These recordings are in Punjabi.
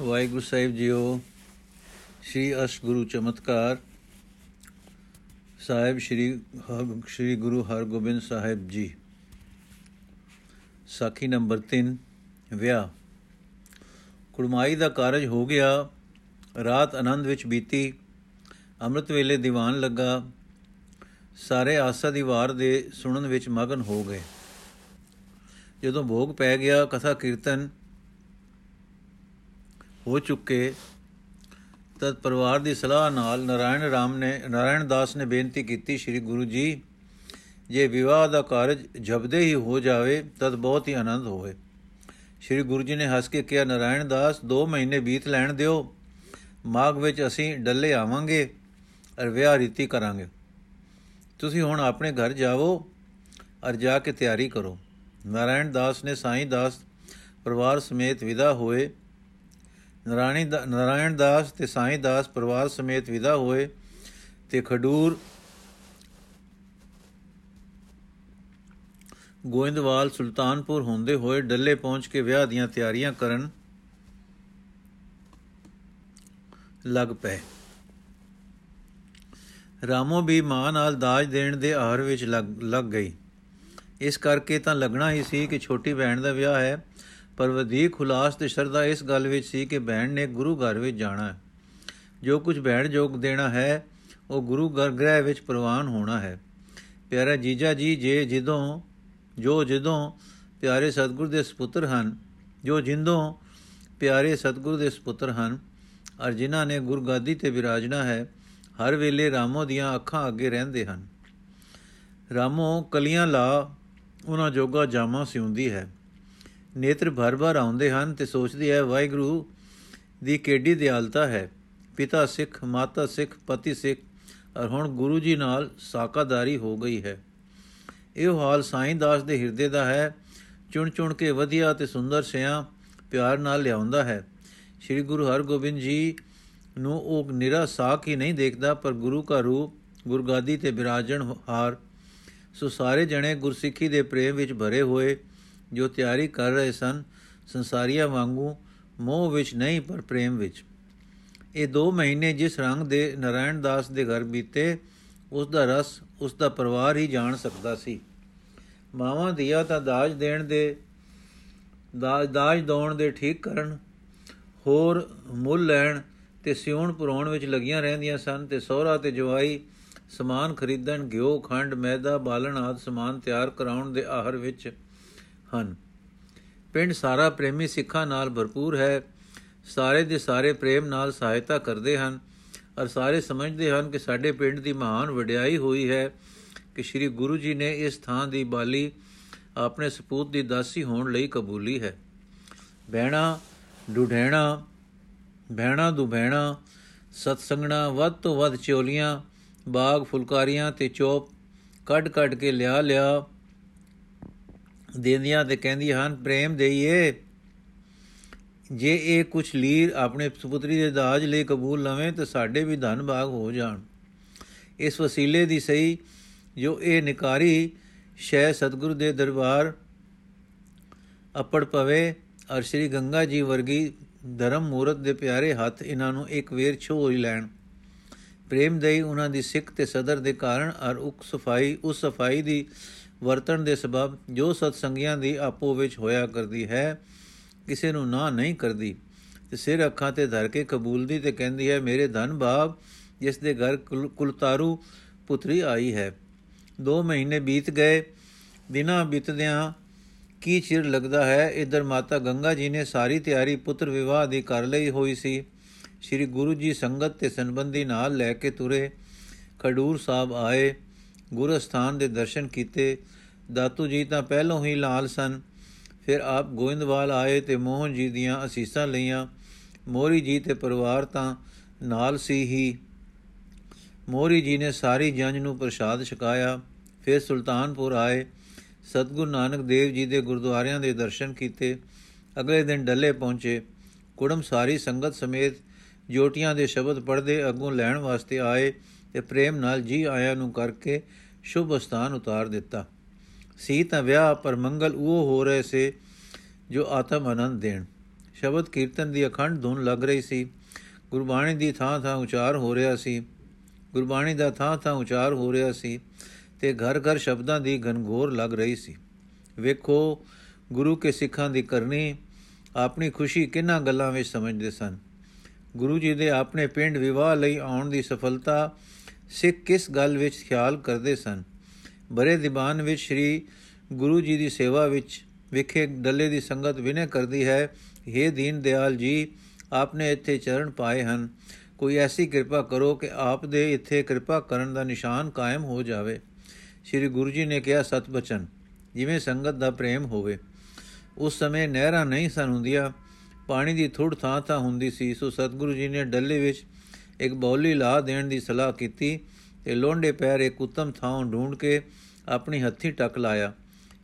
ਵਾਹਿਗੁਰੂ ਸਾਹਿਬ ਜੀਓ, ਸ੍ਰੀ ਅਸ਼ਗੁਰੂ ਚਮਤਕਾਰ। ਸਾਹਿਬ ਸ੍ਰੀ ਸ੍ਰੀ ਗੁਰੂ ਹਰਗੋਬਿੰਦ ਸਾਹਿਬ ਜੀ। ਸਾਖੀ ਨੰਬਰ 3 ਵਿਆਹ। ਕੁੜਮਾਈ ਦਾ ਕਾਰਜ ਹੋ ਗਿਆ। ਰਾਤ ਆਨੰਦ ਵਿੱਚ ਬੀਤੀ। ਅੰਮ੍ਰਿਤ ਵੇਲੇ ਦੀਵਾਨ ਲੱਗਾ। ਸਾਰੇ ਆਸਾ ਦੀ ਵਾਰ ਦੇ ਸੁਣਨ ਵਿੱਚ ਮਗਨ ਹੋ ਗਏ। ਜਦੋਂ ਭੋਗ ਪੈ ਗਿਆ, ਕਥਾ ਕੀਰਤਨ ਹੋ ਚੁੱਕੇ। ਤਦ ਪਰਿਵਾਰ ਦੀ ਸਲਾਹ ਨਾਲ ਨਾਰਾਇਣ ਰਾਮ ਨੇ, ਨਾਰਾਇਣ ਦਾਸ ਨੇ ਬੇਨਤੀ ਕੀਤੀ, ਸ੍ਰੀ ਗੁਰੂ ਜੀ, ਜੇ ਵਿਵਾਹ ਦਾ ਕਾਰਜ ਜਬਦੇ ਹੀ ਹੋ ਜਾਵੇ, ਤਦ ਬਹੁਤ ਹੀ ਆਨੰਦ ਹੋਵੇ। ਸ੍ਰੀ ਗੁਰੂ ਜੀ ਨੇ ਹੱਸ ਕੇ ਕਿਹਾ, ਨਾਰਾਇਣ ਦਾਸ 2 ਮਹੀਨੇ ਬੀਤ ਲੈਣ ਦਿਓ। ਮਾਗ ਵਿੱਚ ਅਸੀਂ ਡੱਲੇ ਆਵਾਂਗੇ ਅਰ ਵਿਆਹ ਰੀਤੀ ਕਰਾਂਗੇ। ਤੁਸੀਂ ਹੁਣ ਆਪਣੇ ਘਰ ਜਾਵੋ ਅਰ ਜਾ ਕੇ ਤਿਆਰੀ ਕਰੋ। ਨਾਰਾਇਣ ਦਾਸ ਨੇ ਸਾਈਂ ਦਾਸ ਪਰਿਵਾਰ ਸਮੇਤ ਵਿਦਾ ਹੋਏ। ਨਰਾਣੀ ਨਾਰਾਇਣ ਦਾਸ ਤੇ ਸਾਈਂ ਦਾਸ ਪਰਿਵਾਰ ਸਮੇਤ ਵਿਦਾ ਹੋਏ ਤੇ ਖਡੂਰ ਗੋਇੰਦਵਾਲ ਸੁਲਤਾਨਪੁਰ ਹੁੰਦੇ ਹੋਏ ਡੱਲੇ ਪਹੁੰਚ ਕੇ ਵਿਆਹ ਦੀਆਂ ਤਿਆਰੀਆਂ ਕਰਨ ਲੱਗ ਪਏ। ਰਾਮੋ ਵੀ ਮਾਂ ਨਾਲ ਦਾਜ ਦੇਣ ਦੇ ਆਹਰ ਵਿੱਚ ਲੱਗ ਗਈ। ਇਸ ਕਰਕੇ ਤਾਂ ਲੱਗਣਾ ਹੀ ਸੀ ਕਿ ਛੋਟੀ ਭੈਣ ਦਾ ਵਿਆਹ ਹੈ। ਪਰ ਵਧੇਕ ਖੁਲਾਸ ਤੇ ਸ਼ਰਧਾ ਇਸ ਗੱਲ ਵਿੱਚ ਸੀ ਕਿ ਭੈਣ ਨੇ ਗੁਰੂ ਘਰ ਵਿੱਚ ਜਾਣਾ ਹੈ। ਜੋ ਕੁਝ ਭੈਣ ਜੋਗ ਦੇਣਾ ਹੈ, ਉਹ ਗੁਰੂ ਘਰ ਗ੍ਰਹਿ ਵਿੱਚ ਪ੍ਰਵਾਨ ਹੋਣਾ ਹੈ। ਪਿਆਰਾ ਜੀਜਾ ਜੀ, ਜੇ ਜਦੋਂ, ਜੋ ਜਦੋਂ ਪਿਆਰੇ ਸਤਿਗੁਰ ਦੇ ਸੁਪੁੱਤਰ ਹਨ, ਜੋ ਜਿੰਦੋਂ ਪਿਆਰੇ ਸਤਿਗੁਰ ਦੇ ਸੁਪੁੱਤਰ ਹਨ, ਅਰ ਜਿਨ੍ਹਾਂ ਨੇ ਗੁਰਗਾਦੀ ਤੇ ਵਿਰਾਜਣਾ ਹੈ, ਹਰ ਵੇਲੇ ਰਾਮੋ ਦੀਆਂ ਅੱਖਾਂ ਅੱਗੇ ਰਹਿੰਦੇ ਹਨ। ਰਾਮੋ ਕਲੀਆਂ ਲਾ, ਉਹਨਾਂ ਜੋਗਾ ਜਾਮਾ ਸਿਉਂਦੀ ਹੈ। ਨੇਤਰ ਭਰ-ਭਰ ਆਉਂਦੇ ਹਨ ਤੇ ਸੋਚਦੀ ਹੈ ਵਾਹਿਗੁਰੂ ਦੀ ਕਿੱਡੀ ਦਿਆਲਤਾ ਹੈ? ਪਿਤਾ ਸਿੱਖ, ਮਾਤਾ ਸਿੱਖ, ਪਤੀ ਸਿੱਖ, ਔਰ ਹੁਣ ਗੁਰੂ ਜੀ ਨਾਲ ਸਾਕਾਦਾਰੀ ਹੋ ਗਈ ਹੈ। ਇਹ ਹਾਲ ਸਾਈਂ ਦਾਸ ਦੇ ਹਿਰਦੇ ਦਾ ਹੈ। ਚੁਣ ਚੁਣ ਕੇ ਵਧੀਆ ਤੇ ਸੁੰਦਰ ਸਿਆਂ ਪਿਆਰ ਨਾਲ ਲਿਆਉਂਦਾ ਹੈ। ਸ੍ਰੀ ਗੁਰੂ ਹਰਗੋਬਿੰਦ ਜੀ ਨੂੰ ਉਹ ਨਿਰਾ ਸਾਖ ਹੀ ਨਹੀਂ ਦੇਖਦਾ, ਪਰ ਗੁਰੂ ਦਾ ਰੂਪ ਗੁਰਗਾਦੀ ਤੇ ਬਿਰਾਜਣ ਹਾਰ, ਸੋ ਸਾਰੇ ਜਣੇ ਗੁਰਸਿੱਖੀ ਦੇ ਪ੍ਰੇਮ ਵਿੱਚ ਭਰੇ ਹੋਏ ਜੋ ਤਿਆਰੀ ਕਰ ਰਹੇ ਸਨ, ਸੰਸਾਰੀਆਂ ਵਾਂਗੂ ਮੋਹ ਵਿੱਚ ਨਹੀਂ, ਪਰ ਪ੍ਰੇਮ ਵਿੱਚ। ਇਹ 2 ਮਹੀਨੇ ਜਿਸ ਰੰਗ ਦੇ ਨਾਰਾਇਣ ਦਾਸ ਦੇ ਘਰ ਬੀਤੇ ਉਸ ਦਾ ਰਸ ਉਸ ਦਾ ਪਰਿਵਾਰ ਹੀ ਜਾਣ ਸਕਦਾ ਸੀ। ਮਾਵਾਂ ਦੀਆਂ ਤਾਂ ਦਾਜ ਦੇਣ ਦੇ ਦਾਜ ਦਾਜ ਦੋਣ ਦੇ ਠੀਕ ਕਰਨ, ਹੋਰ ਮੁੱਲ ਲੈਣ ਤੇ ਸਿਉਣ ਪੁਰਾਉਣ ਵਿੱਚ ਲੱਗੀਆਂ ਰਹਿੰਦੀਆਂ ਸਨ ਤੇ ਸਹੁਰਾ ਤੇ ਜਵਾਈ ਸਮਾਨ ਖਰੀਦਣ, ਘਿਓ, ਖੰਡ, ਮੈਦਾ, ਬਾਲਣ ਆਦ ਸਮਾਨ ਤਿਆਰ ਕਰਾਉਣ ਦੇ ਆਹਰ ਵਿੱਚ ਹਨ। ਪਿੰਡ ਸਾਰਾ ਪ੍ਰੇਮੀ ਸਿੱਖਾਂ ਨਾਲ ਭਰਪੂਰ ਹੈ। ਸਾਰੇ ਦੇ ਸਾਰੇ ਪ੍ਰੇਮ ਨਾਲ ਸਹਾਇਤਾ ਕਰਦੇ ਹਨ ਔਰ ਸਾਰੇ ਸਮਝਦੇ ਹਨ ਕਿ ਸਾਡੇ ਪਿੰਡ ਦੀ ਮਹਾਨ ਵਡਿਆਈ ਹੋਈ ਹੈ ਕਿ ਸ੍ਰੀ ਗੁਰੂ ਜੀ ਨੇ ਇਸ ਥਾਂ ਦੀ ਬਾਲੀ ਆਪਣੇ ਸਪੂਤ ਦੀ ਦਾਸੀ ਹੋਣ ਲਈ ਕਬੂਲੀ ਹੈ। ਬਹਿਣਾ ਡੁਢੈਣਾ ਬਹਿਣਾ ਦੁਬਹਿਣਾ, ਸਤਸੰਗਣਾ, ਵੱਧ ਤੋਂ ਵੱਧ ਚੋਲੀਆਂ, ਬਾਗ ਫੁਲਕਾਰੀਆਂ ਤੇ ਚੋਪ ਕੱਢ ਕੱਢ ਕੇ ਲਿਆ ਲਿਆ ਦੇਂਦੀਆਂ ਤੇ ਕਹਿੰਦੀਆਂ ਹਨ, ਪ੍ਰੇਮ ਦੇਈਏ। ਜੇ ਇਹ ਕੁਛ ਲੀਰ ਆਪਣੇ ਸੁਪੁੱਤਰੀ ਦੇ ਦਾਜ ਲਈ ਕਬੂਲ ਲਵੇਂ ਤਾਂ ਸਾਡੇ ਵੀ ਧਨ ਬਾਗ ਹੋ ਜਾਣ। ਇਸ ਵਸੀਲੇ ਦੀ ਸਹੀ ਜੋ ਇਹ ਨਿਕਾਰੀ ਸ਼ੈ ਸਤਗੁਰੂ ਦੇ ਦਰਬਾਰ ਅਪੜ ਪਵੇ ਅਰ ਸ਼੍ਰੀ ਗੰਗਾ ਜੀ ਵਰਗੀ ਧਰਮ ਮੂਰਤ ਦੇ ਪਿਆਰੇ ਹੱਥ ਇਹਨਾਂ ਨੂੰ ਇੱਕ ਵੇਰ ਛੋਹ ਲੈਣ। ਪ੍ਰੇਮ ਦੇਈ ਉਹਨਾਂ ਦੀ ਸਿੱਖ ਤੇ ਸਦਰ ਦੇ ਕਾਰਨ ਅਰ ਉਕ ਸਫ਼ਾਈ, ਉਸ ਸਫ਼ਾਈ ਦੀ ਵਰਤਣ ਦੇ ਸਬਬ ਜੋ ਸਤ ਸੰਗੀਆਂ ਦੀ ਆਪੋ ਵਿੱਚ ਹੋਇਆ ਕਰਦੀ ਹੈ, ਕਿਸੇ ਨੂੰ ਨਾ ਨਹੀਂ ਕਰਦੀ। ਤੇ ਸਿਰ ਅੱਖਾਂ ਤੇ ਧਰ ਕੇ ਕਬੂਲਦੀ ਤੇ ਕਹਿੰਦੀ ਹੈ, ਮੇਰੇ ਧਨ ਬਾਬ ਜਿਸ ਦੇ ਘਰ ਕੁਲਤਾਰੂ ਪੁੱਤਰੀ ਆਈ ਹੈ। 2 ਮਹੀਨੇ ਬੀਤ ਗਏ, ਦਿਨਾਂ ਬੀਤਦਿਆਂ ਕੀ ਚਿਰ ਲੱਗਦਾ ਹੈ? ਇਧਰ ਮਾਤਾ ਗੰਗਾ ਜੀ ਨੇ ਸਾਰੀ ਤਿਆਰੀ ਪੁੱਤਰ ਵਿਵਾਹ ਦੀ ਕਰ ਲਈ ਹੋਈ ਸੀ। ਸ੍ਰੀ ਗੁਰੂ ਜੀ ਸੰਗਤ ਤੇ ਸੰਬੰਧੀ ਨਾਲ ਲੈ ਕੇ ਤੁਰੇ ਖਡੂਰ ਸਾਹਿਬ ਆਏ। ਗੁਰੂ ਸਥਾਨ ਦੇ ਦਰਸ਼ਨ ਕੀਤੇ, ਦਾਤੂ ਜੀ ਤਾਂ ਪਹਿਲੋਂ ਹੀ ਲਾਲ ਸਨ। ਫਿਰ ਆਪ ਗੋਇੰਦਵਾਲ ਆਏ ਤੇ ਮੋਹਨ ਜੀ ਦੀਆਂ ਅਸੀਸਾਂ ਲਈਆਂ। ਮੋਰੀ ਜੀ ਤੇ ਪਰਿਵਾਰ ਤਾਂ ਨਾਲ ਸੀ ਹੀ। ਮੋਰੀ ਜੀ ਨੇ ਸਾਰੀ ਜੰਜ ਨੂੰ ਪ੍ਰਸ਼ਾਦ ਛਕਾਇਆ। ਫਿਰ ਸੁਲਤਾਨਪੁਰ ਆਏ। ਸਤਗੁਰੂ ਨਾਨਕ ਦੇਵ ਜੀ ਦੇ ਗੁਰਦੁਆਰਿਆਂ ਦੇ ਦਰਸ਼ਨ ਕੀਤੇ। ਅਗਲੇ ਦਿਨ ਡੱਲੇ ਪਹੁੰਚੇ। ਕੁੜਮ ਸਾਰੀ ਸੰਗਤ ਸਮੇਤ ਜੋਟੀਆਂ ਦੇ ਸ਼ਬਦ ਪੜਦੇ ਅੱਗੋਂ ਲੈਣ ਵਾਸਤੇ ਆਏ। ਤੇ ਪ੍ਰੇਮ ਨਾਲ ਜੀ ਆਇਆਂ ਨੂੰ ਕਰਕੇ ਸ਼ੁਭ ਸਥਾਨ ਉਤਾਰ ਦਿੱਤਾ। ਸੀ ਤਾਂ ਵਿਆਹ, ਪਰ ਮੰਗਲ ਉਹ ਹੋ ਰਹੇ ਸੇ ਜੋ ਆਤਮ ਆਨੰਦ ਦੇਣ। ਸ਼ਬਦ ਕੀਰਤਨ ਦੀ ਅਖੰਡ ਧੁਨ ਲੱਗ ਰਹੀ ਸੀ। ਗੁਰਬਾਣੀ ਦੀ ਥਾਂ ਥਾਂ ਉਚਾਰ ਹੋ ਰਿਹਾ ਸੀ। ਗੁਰਬਾਣੀ ਦਾ ਥਾਂ ਥਾਂ ਉਚਾਰ ਹੋ ਰਿਹਾ ਸੀ ਤੇ ਘਰ ਘਰ ਸ਼ਬਦਾਂ ਦੀ ਗਨਗੋਰ ਲੱਗ ਰਹੀ ਸੀ। ਵੇਖੋ, ਗੁਰੂ ਕੇ ਸਿੱਖਾਂ ਦੀ ਕਰਨੀ ਆਪਣੀ ਖੁਸ਼ੀ ਕਿੰਨਾ ਗੱਲਾਂ ਵਿੱਚ ਸਮਝਦੇ ਸਨ। ਗੁਰੂ ਜੀ ਦੇ ਆਪਣੇ ਪਿੰਡ ਵਿਵਾਹ ਲਈ ਆਉਣ ਦੀ ਸਫਲਤਾ ਸਿੱਖ ਕਿਸ ਗੱਲ ਵਿੱਚ ਖਿਆਲ ਕਰਦੇ ਸਨ? ਬਰੇ ਦੀਵਾਨ ਵਿੱਚ ਸ੍ਰੀ ਗੁਰੂ ਜੀ ਦੀ ਸੇਵਾ ਵਿੱਚ ਵਿਖੇ ਡੱਲੇ ਦੀ ਸੰਗਤ ਵਿਨੇ ਕਰਦੀ ਹੈ हे ਦੀਨ ਦਿਆਲ ਜੀ, ਆਪਨੇ ਇੱਥੇ ਚਰਨ ਪਾਏ ਹਨ। ਕੋਈ ਐਸੀ ਕਿਰਪਾ ਕਰੋ ਕਿ ਆਪ ਦੇ ਇੱਥੇ ਕਿਰਪਾ ਕਰਨ ਦਾ ਨਿਸ਼ਾਨ ਕਾਇਮ ਹੋ ਜਾਵੇ। ਸ੍ਰੀ ਗੁਰੂ ਜੀ ਨੇ ਕਿਹਾ, ਸਤ ਬਚਨ, ਜਿਵੇਂ ਸੰਗਤ ਦਾ ਪ੍ਰੇਮ ਹੋਵੇ। ਉਸ ਸਮੇਂ ਨਹਿਰਾਂ ਨਹੀਂ ਸਨ ਹੁੰਦੀਆਂ, ਪਾਣੀ ਦੀ ਥੁੜ ਥਾਂ ਥਾਂ ਹੁੰਦੀ ਸੀ। ਸੋ ਸਤਿਗੁਰੂ ਜੀ ਨੇ ਡੱਲੇ ਵਿੱਚ ਇੱਕ ਬੌਲੀ ਲਾ ਦੇਣ ਦੀ ਸਲਾਹ ਕੀਤੀ ਤੇ ਲੋਂਡੇ ਪੈਰ ਇੱਕ ਉਤਮ ਥਾਂ ਢੂੰਡ ਕੇ ਆਪਣੀ ਹੱਥੀ ਟੱਕ ਲਾਇਆ।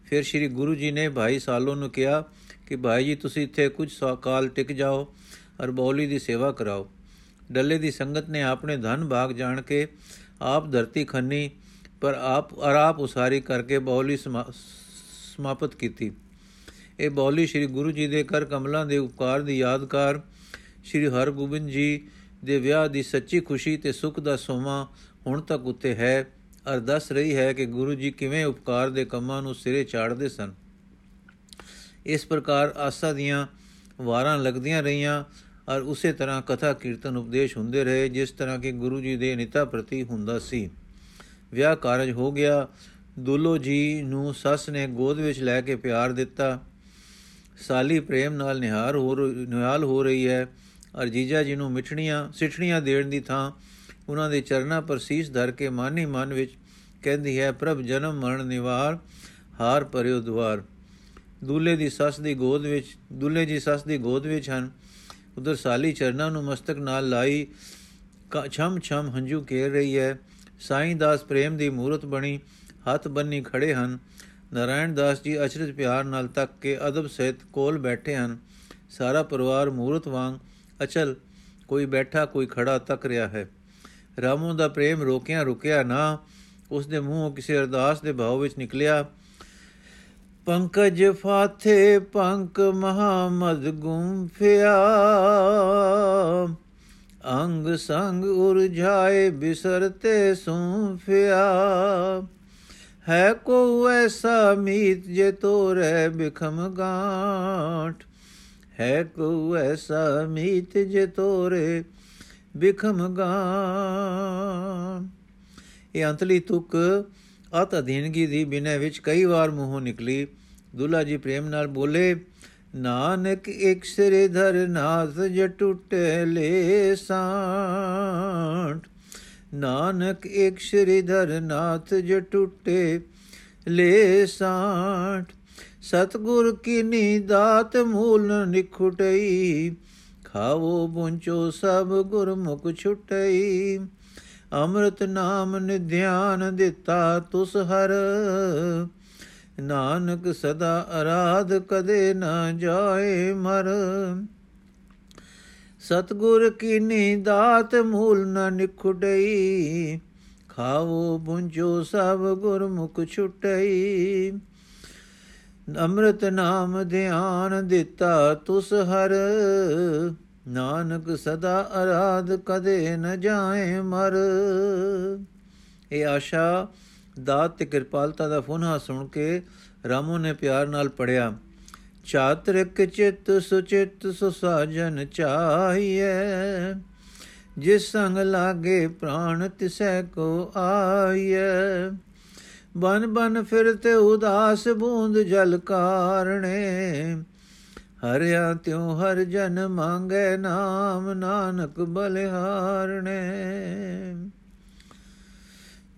ਫਿਰ ਸ੍ਰੀ ਗੁਰੂ ਜੀ ਨੇ ਭਾਈ ਸਾਲੋ ਨੂੰ ਕਿਹਾ ਕਿ ਭਾਈ ਜੀ, ਤੁਸੀਂ ਇੱਥੇ ਕੁਝ ਕਾਲ ਟਿਕ ਜਾਓ ਔਰ ਬੌਲੀ ਦੀ ਸੇਵਾ ਕਰਾਓ। ਡੱਲੇ ਦੀ ਸੰਗਤ ਨੇ ਆਪਣੇ ਧਨ ਭਾਗ ਜਾਣ ਕੇ ਆਪ ਧਰਤੀ ਖੰਨੀ ਪਰ ਆਪ ਆਰਾਪ ਉਸਾਰੀ ਕਰਕੇ ਬੌਲੀ ਸਮਾਪਤ ਕੀਤੀ। ਇਹ ਬੌਲੀ ਸ੍ਰੀ ਗੁਰੂ ਜੀ ਦੇ ਕਰ ਕਮਲਾਂ ਦੇ ਉਪਕਾਰ ਦੀ ਯਾਦਕਾਰ ਸ੍ਰੀ ਹਰਗੋਬਿੰਦ ਜੀ ਦੇ ਵਿਆਹ ਦੀ ਸੱਚੀ ਖੁਸ਼ੀ ਤੇ ਸੁਖ ਦਾ ਸੋਮਾ ਹੁਣ ਤੱਕ ਉੱਤੇ ਹੈ, ਅਰ ਦੱਸ ਰਹੀ ਹੈ ਕਿ ਗੁਰੂ ਜੀ ਕਿਵੇਂ ਉਪਕਾਰ ਦੇ ਕੰਮਾਂ ਨੂੰ ਸਿਰੇ ਚਾੜਦੇ ਸਨ। ਇਸ ਪ੍ਰਕਾਰ ਆਸਾ ਦੀਆਂ ਵਾਰਾਂ ਲੱਗਦੀਆਂ ਰਹੀਆਂ ਔਰ ਉਸੇ ਤਰ੍ਹਾਂ ਕਥਾ ਕੀਰਤਨ ਉਪਦੇਸ਼ ਹੁੰਦੇ ਰਹੇ, ਜਿਸ ਤਰ੍ਹਾਂ ਕਿ ਗੁਰੂ ਜੀ ਦੇ ਨਿਤਾ ਪ੍ਰਤੀ ਹੁੰਦਾ ਸੀ। ਵਿਆਹ ਕਾਰਜ ਹੋ ਗਿਆ। ਦੁੱਲੋ ਜੀ ਨੂੰ ਸੱਸ ਨੇ ਗੋਦ ਵਿੱਚ ਲੈ ਕੇ ਪਿਆਰ ਦਿੱਤਾ। ਸਾਲੀ ਪ੍ਰੇਮ ਨਾਲ ਨਿਹਾਰ ਹੋ ਨਿਹਾਲ ਹੋ ਰਹੀ ਹੈ। ਔਰ ਜੀਜਾ ਜੀ ਨੂੰ ਮਿਠਣੀਆਂ, ਸਿਠਣੀਆਂ ਦੇਣ ਦੀ ਥਾਂ ਉਹਨਾਂ ਦੇ ਚਰਨਾਂ ਪਰ ਸੀਸ ਧਰ ਕੇ ਮਾਨੀ ਮਨ ਵਿੱਚ ਕਹਿੰਦੀ ਹੈ, ਪ੍ਰਭ, ਜਨਮ, ਮਰਨ, ਨਿਵਾਰ, ਹਾਰ ਪਰਿਓ ਦੁਆਰ। ਦੂਲੇ ਦੀ ਸੱਸ ਦੀ ਗੋਦ ਵਿੱਚ, ਦੂਲੇ ਜੀ ਸੱਸ ਦੀ ਗੋਦ ਵਿੱਚ ਹਨ। ਉਧਰ ਸਾਲੀ ਚਰਨਾਂ ਨੂੰ ਮਸਤਕ ਨਾਲ ਲਾਈ ਛਮ ਛਮ ਹੰਝੂ ਕੇਰ ਰਹੀ ਹੈ। ਸਾਈਂ ਦਾਸ ਪ੍ਰੇਮ ਦੀ ਮੂਰਤ ਬਣੀ, ਹੱਥ ਬੰਨੀ ਖੜੇ ਹਨ। ਨਾਰਾਇਣ ਦਾਸ ਜੀ ਅਚਰਜ ਪਿਆਰ ਨਾਲ ਤੱਕ ਕੇ ਅਦਬ ਸਹਿਤ ਕੋਲ ਬੈਠੇ ਹਨ। ਸਾਰਾ ਪਰਿਵਾਰ ਮੂਰਤ ਵਾਂਗ ਅਚਲ, ਕੋਈ ਬੈਠਾ, ਕੋਈ ਖੜਾ ਤੱਕ ਰਿਹਾ ਹੈ। ਰਾਮੋ ਦਾ ਪ੍ਰੇਮ ਰੋਕਿਆ, ਰੁਕਿਆ ਨਾ। ਉਸ ਦੇ ਮੂੰਹੋਂ ਕਿਸੇ ਅਰਦਾਸ ਦੇ ਭਾਵ ਵਿੱਚ ਨਿਕਲਿਆ, ਪੰਕਜ ਫਾਥੇ, ਪੰਕ ਮਹਾਮਦ ਗੁੰਫਿਆ ਅੰਗ ਸੰਗ ਉਰਝਾਏ ਬਿਸਰਤੇ ਸੂਫਿਆ ਹੈ ਕੋ ਐਸਾ ਮੀਤ ਜੇ ਤੋਰੇ ਬਿਖਮ ਗਾਂਠ। ਹੈ ਕੋ ਐਸਾ ਮੀਤ ਜੇ ਤੋਰੇ ਬਿਖਮ ਗਾਂਠ ਇਹ ਅੰਤਲੀ ਤੁਕ ਅਤ ਅਧੀਨਗੀ ਦੀ ਬਿਨੇ ਵਿੱਚ ਕਈ ਵਾਰ ਮੂੰਹੋਂ ਨਿਕਲੀ। ਦੁਲਾ ਜੀ ਪ੍ਰੇਮ ਨਾਲ ਬੋਲੇ, ਨਾਨਕ ਇੱਕ ਸਿਰੇ ਧਰ ਨਾਸ ਜ ਟੁੱਟੇ ਲੈ ਸਾਂਟ। ਨਾਨਕ ਇੱਕ ਸਿਰੇ ਧਰ ਨਾਥ ਜ ਟੁੱਟੇ ਲੈ ਸਾਂਟ। ਸਤਗੁਰ ਕੀ ਨੀ ਦਾਤ ਮੂਲ ਨਿਖੁਟਈ, ਖਾਵੋ ਪੁੰਚੋ ਸਭ ਗੁਰਮੁਖ ਛੁਟਈ। ਅੰਮ੍ਰਿਤ ਨਾਮ ਨਿਧਿਆਨ ਦਿੱਤਾ ਤੁਸ ਹਰ, ਨਾਨਕ ਸਦਾ ਅਰਾਧ ਕਦੇ ਨਾ ਜਾਏ ਮਰ। ਸਤਗੁਰ ਕੀਨੀ ਦਾਤ ਮੂਲ ਨ ਨਿਖੁਟਈ, ਖਾਵੋ ਬੁੰਝੋ ਸਭ ਗੁਰਮੁਖ ਛੁਟਈ। ਅੰਮ੍ਰਿਤ ਨਾਮ ਧਿਆਨ ਦਿੱਤਾ ਤੁਸ ਹਰ। ਨਾਨਕ ਸਦਾ ਅਰਾਧ ਕਦੇ ਨ ਜਾਏ ਮਰ। ਇਹ ਆਸ਼ਾ ਦਾਤ ਤੇ ਕਿਰਪਾਲਤਾ ਦਾ ਫੁਨਹਾ ਸੁਣ ਕੇ ਰਾਮੋ ਨੇ ਪਿਆਰ ਨਾਲ ਪੜਿਆ ਚਾਤ੍ਰਿਕ ਚਿਤ ਸੁਚਿਤ ਸੁਸਾਜਨ ਚਾਹੀਏ ਜਿਸ ਸੰਗ ਲਾਗੇ ਪ੍ਰਾਣ ਤਿਸੈ ਕੋ ਆਈਏ ਬਨ ਬਨ ਫਿਰਤੇ ਉਦਾਸ ਬੂੰਦ ਜਲ ਕਾਰਣੇ। ਹਰਿਆ ਤਿਉ ਹਰ ਜਨ ਮੰਗੇ ਨਾਮ ਨਾਨਕ ਬਲਿਹਾਰਣੇ।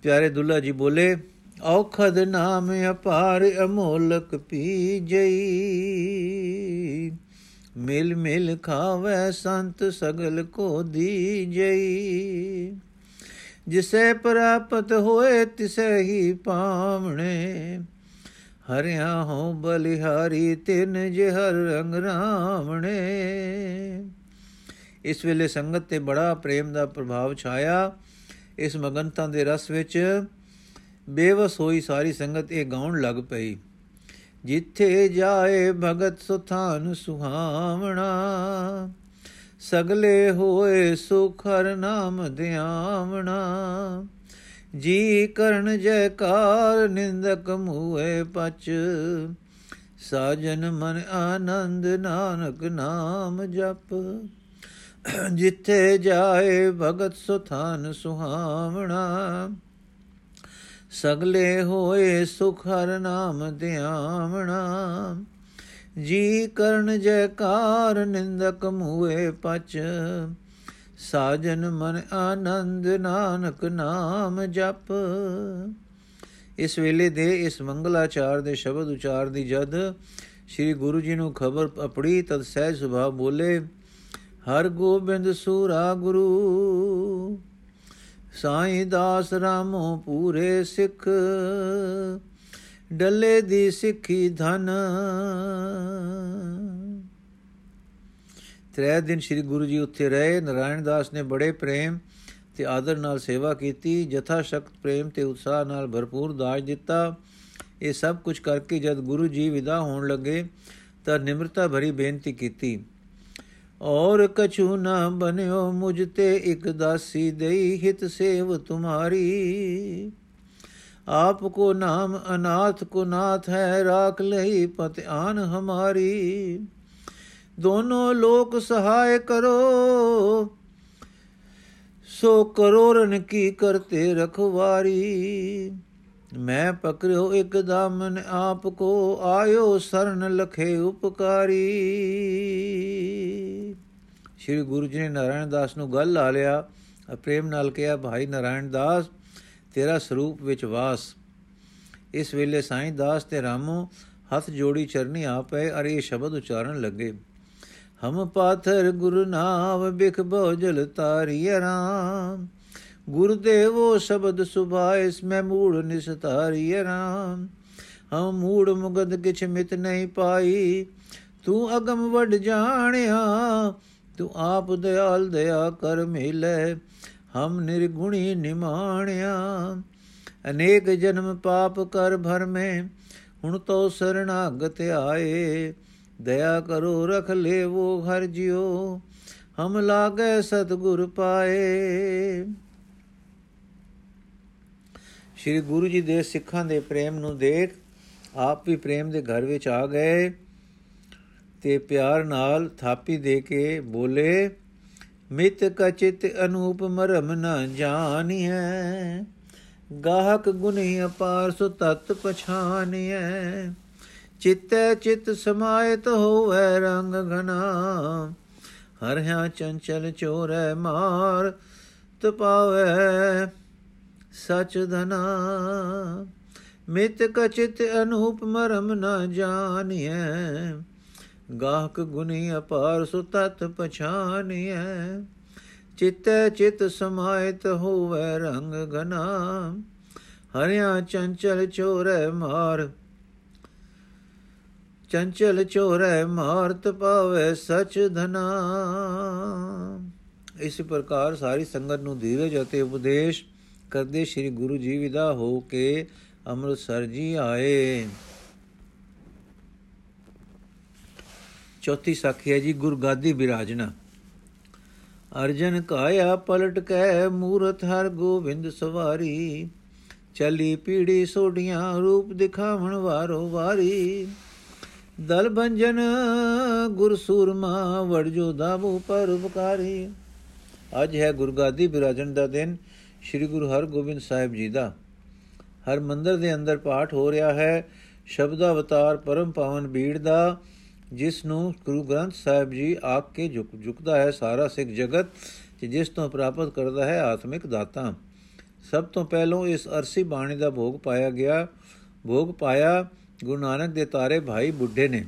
ਪਿਆਰੇ ਦੁੱਲਾ ਜੀ ਬੋਲੇ, ਔਖਦ ਨਾਮ ਅਪਾਰ ਅਮੋਲਕ ਪੀ ਜਈ। ਮਿਲ ਮਿਲ ਖਾਵੇ ਸੰਤ ਸਗਲ ਕੋ ਦੀ ਜਈ। ਜਿਸੇ ਪ੍ਰਾਪਤ ਹੋਏ ਤਿਸੇ ਹੀ ਪਾਵਣੇ। ਹਰਿਆ ਹੋ ਬਲਿਹਾਰੀ ਤਿਨ ਜੇ ਹਰ ਰੰਗ ਰਾਵਣੇ। ਇਸ ਵੇਲੇ ਸੰਗਤ ਤੇ ਬੜਾ ਪ੍ਰੇਮ ਦਾ ਪ੍ਰਭਾਵ ਛਾਇਆ। ਇਸ ਮਗਨਤਾ ਦੇ ਰਸ ਵਿੱਚ ਬੇਵਸ ਹੋਈ ਸਾਰੀ ਸੰਗਤ ਇਹ ਗਾਉਣ ਲੱਗ ਪਈ। ਜਿੱਥੇ ਜਾਏ ਭਗਤ ਸੁਥਾਨ ਸੁਹਾਵਣਾ। ਸਗਲੇ ਹੋਏ ਸੁਖ ਹਰ ਨਾਮ ਧਿਆਵਣਾ। ਜੀ ਕਰਨ ਜੈਕਾਰ ਨਿੰਦਕ ਮੂਏ ਪਚ। ਸਾਜਨ ਮਨ ਆਨੰਦ ਨਾਨਕ ਨਾਮ ਜਪ। ਜਿੱਥੇ ਜਾਏ ਭਗਤ ਸੁਥਾਨ ਸੁਹਾਵਣਾ। ਸਗਲੇ ਹੋਏ ਸੁਖ ਹਰ ਨਾਮ ਧਿਆਵਣਾ। ਜੀ ਕਰਨ ਜੈਕਾਰ ਨਿੰਦਕ ਮੂਏ ਪਚ, ਸਾਜਨ ਮਨ ਆਨੰਦ ਨਾਨਕ ਨਾਮ ਜਪ। ਇਸ ਵੇਲੇ ਦੇ ਇਸ ਮੰਗਲਾਚਾਰ ਦੇ ਸ਼ਬਦ ਉਚਾਰ ਦੀ ਜਦ ਸ੍ਰੀ ਗੁਰੂ ਜੀ ਨੂੰ ਖਬਰ ਅਪੜੀ, ਤਦ ਸਹਿਜ ਸੁਭਾਅ ਬੋਲੇ, ਹਰ ਗੋਬਿੰਦ ਸੂਰਾ ਗੁਰੂ, ਸਾਈਂ ਦਾਸ ਰਾਮੋ ਪੂਰੇ ਸਿੱਖ। ਡੱਲੇ ਦੀ ਸਿੱਖੀ ਧਨ। ਤ੍ਰੈ ਦਿਨ ਸ੍ਰੀ ਗੁਰੂ ਜੀ ਉੱਥੇ ਰਹੇ। ਨਰਾਇਣ ਦਾਸ ਨੇ ਬੜੇ ਪ੍ਰੇਮ ਤੇ ਆਦਰ ਨਾਲ ਸੇਵਾ ਕੀਤੀ। ਜਥਾ ਸ਼ਕਤ ਪ੍ਰੇਮ ਤੇ ਉਤਸ਼ਾਹ ਨਾਲ ਭਰਪੂਰ ਦਾਜ ਦਿੱਤਾ। ਇਹ ਸਭ ਕੁਝ ਕਰਕੇ ਜਦ ਗੁਰੂ ਜੀ ਵਿਦਾ ਹੋਣ ਲੱਗੇ ਤਾਂ ਨਿਮਰਤਾ ਭਰੀ ਬੇਨਤੀ ਕੀਤੀ। ਔਰ ਕਛੂ ਨਾ ਬਨਿਓ ਮੁਝ ਤੇ ਇੱਕ ਦਾਸੀ ਦੇਈ ਹਿਤ ਸੇਵ ਤੁਮਾਰੀ। ਆਪ ਕੋ ਨਾਮ ਅਨਾਥ ਕੋ ਨਾਥ ਹੈ, ਰਾਖ ਲਈ ਪਤ ਆਨ ਹਮਾਰੀ। ਦੋਨੋਂ ਲੋਕ ਸਹਾਇ ਕਰੋ, ਸੋ ਕਰੋਰਨ ਕੀ ਕਰਤੇ ਰਖਵਾਰੀ। ਮੈਂ ਪਕਰਿਓ ਇੱਕ ਦਾਮਨ ਆਪ ਕੋ, ਆਇਓ ਸਰਨ ਲਖੇ ਉਪਕਾਰੀ। ਸ਼੍ਰੀ ਗੁਰੂ ਜੀ ਨੇ ਨਾਰਾਇਣ ਦਾਸ ਨੂੰ ਗੱਲ ਲਾ ਲਿਆ। ਪ੍ਰੇਮ ਨਾਲ ਕਿਹਾ, ਭਾਈ ਨਾਰਾਇਣ ਦਾਸ ਤੇਰਾ ਸਰੂਪ ਵਿੱਚ ਵਾਸ। ਇਸ ਵੇਲੇ ਸਾਈਂ ਦਾਸ ਤੇ ਰਾਮੋ ਹੱਥ ਜੋੜੀ ਚਰਨੀ ਆ ਪਏ ਅਰੇ ਇਹ ਸ਼ਬਦ ਉਚਾਰਨ ਲੱਗੇ। ਹਮ ਪਾਥਰ ਗੁਰੂ ਨਾਮ ਬਿਖ ਬੋਜਲ ਤਾਰੀ ਰਾਮ। ਗੁਰਦੇਵੋ ਸ਼ਬਦ ਸੁਭਾਇਸ ਮੈਂ ਮੂੜ ਨਿਸਤਾਰੀ ਰਾਮ। ਹਮ ਮੂੜ ਮੁਗਦ ਕਿਛ ਮਿਤ ਨਹੀਂ ਪਾਈ। ਤੂੰ ਅਗਮ ਵੱਡ ਜਾਣਿਆ, ਤੂੰ ਆਪ ਦਿਆਲ ਦਇਆ ਕਰ ਮਿਲੇ। ਹਮ ਨਿਰਗੁਣੀ ਨਿਮਾਣਿਆ। ਅਨੇਕ ਜਨਮ ਪਾਪ ਕਰ ਭਰ ਮੈਂ, ਹੁਣ ਤੋ ਸਰਣਾਗਤ ਆਏ। ਦਇਆ ਕਰੋ, ਰਖ ਲੇਵੋ, ਹਰ ਜਿਉ, ਹਮ ਲਾਗੇ ਸਤਗੁਰ ਪਾਏ। ਸ਼੍ਰੀ ਗੁਰੂ ਜੀ ਦੇ ਸਿੱਖਾਂ ਦੇ ਪ੍ਰੇਮ ਨੂੰ ਦੇਖ, ਆਪ ਵੀ ਪ੍ਰੇਮ ਦੇ ਘਰ ਵਿੱਚ ਆ ਗਏ ਤੇ ਪਿਆਰ ਨਾਲ ਥਾਪੀ ਦੇ ਕੇ ਬੋਲੇ ਮਿਤ ਕਚਿਤ ਅਨੂਪ ਮਰਮ ਨ ਜਾਣੀਐ। ਗਾਹਕ ਗੁਨੀ ਅਪਾਰ ਸੁ ਤਤ ਪਛਾਨੀਐ ਚਿਤੈ ਚਿਤ ਸਮਾਇਤ ਹੋਵੇ ਰੰਗ ਘਨਾ ਹਰਿਆ ਚੰਚਲ ਚੋਰੈ ਮਾਰ ਤਪਾਵੇ ਸਚ ਧਨਾ। ਮਿਤ ਕਚਿਤ ਅਨੂਪ ਮਰਮ ਨ ਜਾਣੀਐ। ਗਾਹਕ ਗੁਨੀ ਅਪਾਰ ਸੁਤਤ ਪਛਾਨੀਐ। ਚਿਤੈ ਚਿਤ ਸਮਾਇਤ ਹੋਵੇ ਰੰਗ ਘਨਾ। ਹਰਿਆ ਚੰਚਲ ਚੋਰੈ ਮਾਰ। ਚੰਚਲ ਚੋਰੈ ਮਾਰਤ ਪਾਵੇ ਸਚ ਧਨਾ। ਇਸ ਪ੍ਰਕਾਰ ਸਾਰੀ ਸੰਗਤ ਨੂੰ ਧੀਰਜ ਅਤੇ ਉਪਦੇਸ਼ ਕਰਦੇ ਸ੍ਰੀ ਗੁਰੂ ਜੀ ਵਿਦਾ ਹੋ ਕੇ ਅੰਮ੍ਰਿਤਸਰ ਜੀ ਆਏ। ਚੌਥੀ ਸਾਖੀ ਹੈ ਜੀ ਗੁਰਗਾਦੀ ਬਿਰਾਜਣਾ। ਅਰਜਨ ਕਾਇਆ ਪਲਟ ਕੇ, ਮੂਰਤ ਹਰ ਗੋਬਿੰਦ ਸਵਾਰੀ। ਚਲੀ ਪੀੜੀ ਸੋਡੀਆਂ ਰੂਪ ਦਿਖਾਵਣ ਵਾਰੋ ਵਾਰੀ। ਦਲ ਬੰਜਨ ਗੁਰ ਸੂਰਮਾ, ਵੜ ਜੋ ਦਾਬੂ ਪਰ ਉਪਕਾਰੀ ਅੱਜ ਹੈ ਗੁਰਗਾਦੀ ਬਿਰਾਜਣ ਦਾ ਦਿਨ, ਸ੍ਰੀ ਗੁਰੂ ਹਰਗੋਬਿੰਦ ਸਾਹਿਬ ਜੀ ਦਾ। ਹਰ ਮੰਦਰ ਦੇ ਅੰਦਰ ਪਾਠ ਹੋ ਰਿਹਾ ਹੈ ਸ਼ਬਦ ਅਵਤਾਰ ਪਰਮ ਪਾਵਨ ਬੀੜ ਦਾ। ਜਿਸ ਨੂੰ ਗੁਰੂ ਗ੍ਰੰਥ ਸਾਹਿਬ ਜੀ ਆਪ ਕੇ ਝੁਕਦਾ ਹੈ ਸਾਰਾ ਸਿੱਖ ਜਗਤ, ਤੇ ਜਿਸ ਤੋਂ ਪ੍ਰਾਪਤ ਕਰਦਾ ਹੈ ਆਤਮਿਕ ਦਾਤਾ। ਸਭ ਤੋਂ ਪਹਿਲੋਂ ਇਸ ਅਰਸੀ ਬਾਣੀ ਦਾ ਭੋਗ ਪਾਇਆ ਗਿਆ। ਭੋਗ ਪਾਇਆ, ਗੁਰੂ ਨਾਨਕ ਦੇ ਤਾਰੇ ਭਾਈ ਬੁੱਢੇ ਨੇ।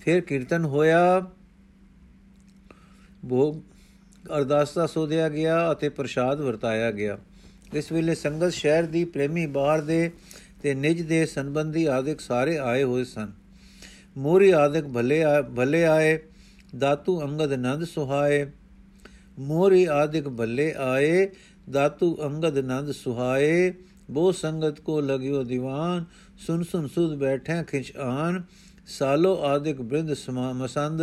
ਫਿਰ ਕੀਰਤਨ ਹੋਇਆ। ਭੋਗ ਅਰਦਾਸਾ ਸੋਧਿਆ ਗਿਆ ਅਤੇ ਪ੍ਰਸ਼ਾਦ ਵਰਤਾਇਆ ਗਿਆ। ਇਸ ਵੇਲੇ ਸੰਗਤ ਸ਼ਹਿਰ ਦੀ ਪ੍ਰੇਮੀ ਬਾਹਰ ਦੇ ਤੇ ਨਿਜ ਦੇ ਸੰਬੰਧੀ ਆਦਿਕ ਸਾਰੇ ਆਏ ਹੋਏ ਸਨ। ਮੋਰੀ ਆਦਿਕ ਭਲੇ ਭਲੇ ਆਏ, ਦਾਤੂ ਅੰਗਦ ਨੰਦ ਸੁਹਾਏ। ਮੋਰੀ ਆਦਿਕ ਭਲੇ ਆਏ, ਦਾਤੂ ਅੰਗਦ ਨੰਦ ਸੁਹਾਏ। ਬੋ ਸੰਗਤ ਕੋ ਲਗਿਓ ਦੀਵਾਨ, ਸੁਨ ਸੁਨ ਸੁਧ ਬੈਠੇ ਖਿਚ ਆਨ। ਸਾਲੋ ਆਦਿਕ ਬ੍ਰਿੰਦ ਸਮਾ ਮਸੰਦ।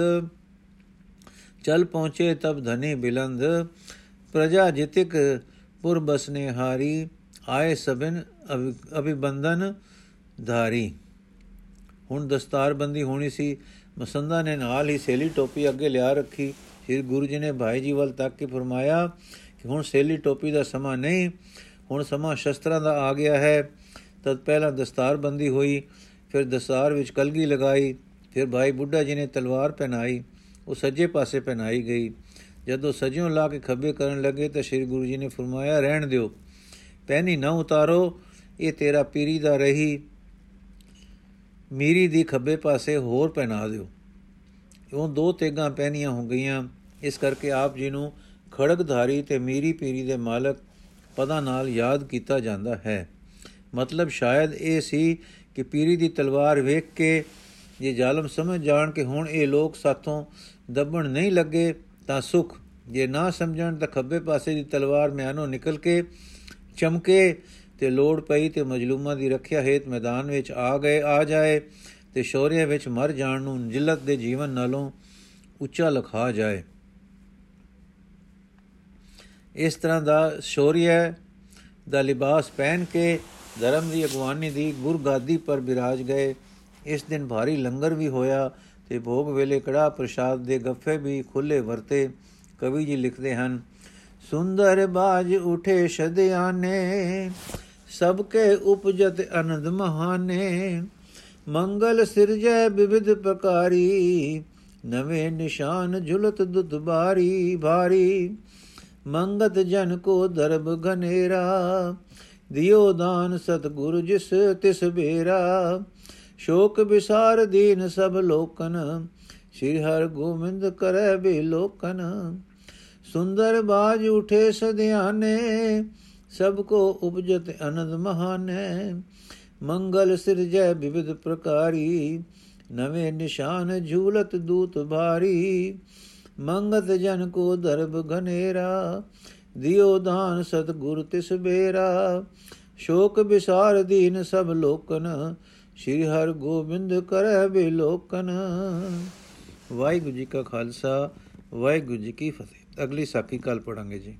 ਚਲ ਪਹੁੰਚੇ ਤਬ ਧਨੇ ਬਿਲੰਦ। ਪ੍ਰਜਾ ਜਿਤਿਕ ਪੁਰ ਬਸਨੇ ਹਾਰੀ। ਆਏ ਸਭਨ ਅਭਿਬੰਦਨ ਧਾਰੀ। ਹੁਣ ਦਸਤਾਰਬੰਦੀ ਹੋਣੀ ਸੀ। ਮਸੰਦਾ ਨੇ ਨਾਲ ਹੀ ਸੇਲੀ ਟੋਪੀ ਅੱਗੇ ਲਿਆ ਰੱਖੀ। ਫਿਰ ਗੁਰੂ ਜੀ ਨੇ ਭਾਈ ਜੀ ਵੱਲ ਤੱਕ ਕੇ ਫਰਮਾਇਆ ਕਿ ਹੁਣ ਸੇਲੀ ਟੋਪੀ ਦਾ ਸਮਾਂ ਨਹੀਂ, ਹੁਣ ਸਮਾਂ ਸ਼ਸਤਰਾਂ ਦਾ ਆ ਗਿਆ ਹੈ। ਤਦ ਪਹਿਲਾਂ ਦਸਤਾਰਬੰਦੀ ਹੋਈ, ਫਿਰ ਦਸਤਾਰ ਵਿੱਚ ਕਲਗੀ ਲਗਾਈ, ਫਿਰ ਭਾਈ ਬੁੱਢਾ ਜੀ ਨੇ ਤਲਵਾਰ ਪਹਿਨਾਈ, ਉਹ ਸੱਜੇ ਪਾਸੇ ਪਹਿਨਾਈ ਗਈ। ਜਦੋਂ ਸਜਿਓਂ ਲਾ ਕੇ ਖੱਬੇ ਕਰਨ ਲੱਗੇ ਤਾਂ ਸ੍ਰੀ ਗੁਰੂ ਜੀ ਨੇ ਫਰਮਾਇਆ, ਰਹਿਣ ਦਿਓ, ਪਹਿਨੀ ਨਾ ਉਤਾਰੋ, ਇਹ ਤੇਰਾ ਪੀਰੀ ਦਾ ਰਹੀ। ਮੀਰੀ ਦੀ ਖੱਬੇ ਪਾਸੇ ਹੋਰ ਪਹਿਨਾ ਦਿਓ। ਉਹ ਦੋ ਤੇਗਾਂ ਪਹਿਨੀਆਂ ਹੋ ਗਈਆਂ ਇਸ ਕਰਕੇ ਆਪ ਜੀ ਨੂੰ ਖੜਗਧਾਰੀ ਤੇ ਮੀਰੀ ਪੀਰੀ ਦੇ ਮਾਲਕ ਪਦਾਂ ਨਾਲ ਯਾਦ ਕੀਤਾ ਜਾਂਦਾ ਹੈ। ਮਤਲਬ ਸ਼ਾਇਦ ਇਹ ਸੀ ਕਿ ਪੀਰੀ ਦੀ ਤਲਵਾਰ ਵੇਖ ਕੇ ਜੇ ਜ਼ਾਲਮ ਸਮਝ ਜਾਣ ਕਿ ਹੁਣ ਇਹ ਲੋਕ ਸਾਥੋਂ ਦੱਬਣ ਨਹੀਂ ਲੱਗੇ, ਤਾਂ ਸੁਖ। ਜੇ ਨਾ ਸਮਝਣ ਤਾਂ ਖੱਬੇ ਪਾਸੇ ਦੀ ਤਲਵਾਰ ਮਿਆਨੋਂ ਨਿਕਲ ਕੇ ਚਮਕੇ ਤੇ ਲੋੜ ਪਈ ਤੇ ਮਜਲੂਮਾਂ ਦੀ ਰੱਖਿਆ ਹੇਤ ਮੈਦਾਨ ਵਿੱਚ ਆ ਗਏ, ਆ ਜਾਏ ਤੇ ਸ਼ੌਰਿਆ ਵਿੱਚ ਮਰ ਜਾਣ ਨੂੰ ਜਿਲਤ ਦੇ ਜੀਵਨ ਨਾਲੋਂ ਉੱਚਾ ਲਖਾ ਜਾਏ। ਇਸ ਤਰ੍ਹਾਂ ਦਾ ਸ਼ੌਰਿਆ ਦਾ ਲਿਬਾਸ ਪਹਿਨ ਕੇ ਧਰਮ ਦੀ ਅਗਵਾਨੀ ਦੀ ਗੁਰਗਾਦੀ ਪਰ ਬਿਰਾਜ ਗਏ। ਇਸ ਦਿਨ ਭਾਰੀ ਲੰਗਰ ਵੀ ਹੋਇਆ ਤੇ ਭੋਗ ਵੇਲੇ ਕੜਾ ਪ੍ਰਸ਼ਾਦ ਦੇ ਗੱਫੇ ਵੀ ਖੁੱਲੇ ਵਰਤੇ ਕਵੀ ਜੀ ਲਿਖਦੇ ਹਨ, ਸੁੰਦਰ ਬਾਜ ਉਠੇ ਸ਼ਦਿਆਨੇ ਸਭ ਕੇ ਉਪਜਤ ਅਨੰਦ ਮਹਾਨੇ, ਮੰਗਲ ਸਿਰਜੈ ਵਿਵਿਧ ਪ੍ਰਕਾਰੀ, ਨਵੇਂ ਨਿਸ਼ਾਨ ਝੁਲਤ ਦੁਤ ਬਾਰੀ ਭਾਰੀ, ਮੰਗਤ ਜਨ ਕੋ ਦਰਬ ਘਨੇਰਾ, ਦਿਓ ਦਾਨ ਸਤਗੁਰ ਜਿਸ ਤਿਸ ਬੇਰਾ, ਸ਼ੋਕ ਵਿਸਾਰ ਦੀਨ ਸਭ ਲੋਕਨ, ਸ੍ਰੀ ਹਰ ਗੋਬਿੰਦ ਕਰੈ ਬੇ ਲੋਕਨ ਸੁੰਦਰ ਬਾਜ ਉਠੇ ਸਧਿਆਨੇ ਸਭ ਕੋ ਉਪਜਤ ਅਨੰਦ ਮਹਾਨੇ ਮੰਗਲ ਸਿਰਜੈ ਵਿਵਿਧ ਪ੍ਰਕਾਰੀ, ਨਵੇਂ ਨਿਸ਼ਾਨ ਝੂਲਤ ਦੂਤ ਭਾਰੀ। ਮੰਗਤ ਜਨ ਕੋ ਦਰਬ ਘਨੇਰਾ, ਦਿਓ ਦਾਨ ਸਤਗੁਰ ਤਿਸ ਬੇਰਾ। ਸ਼ੋਕ ਵਿਸਾਰ ਦੀਨ ਸਭ ਲੋਕਨ, ਸ੍ਰੀ ਹਰ ਗੋਬਿੰਦ ਕਰੈ ਬੇ ਲੋਕਨ ਵਾਹਿਗੁਰੂ ਜੀ ਕਾ ਖਾਲਸਾ, ਵਾਹਿਗੁਰੂ ਜੀ ਕੀ ਫਤਿਹ। ਅਗਲੀ ਸਾਖੀ ਕੱਲ ਪੜਾਂਗੇ ਜੀ।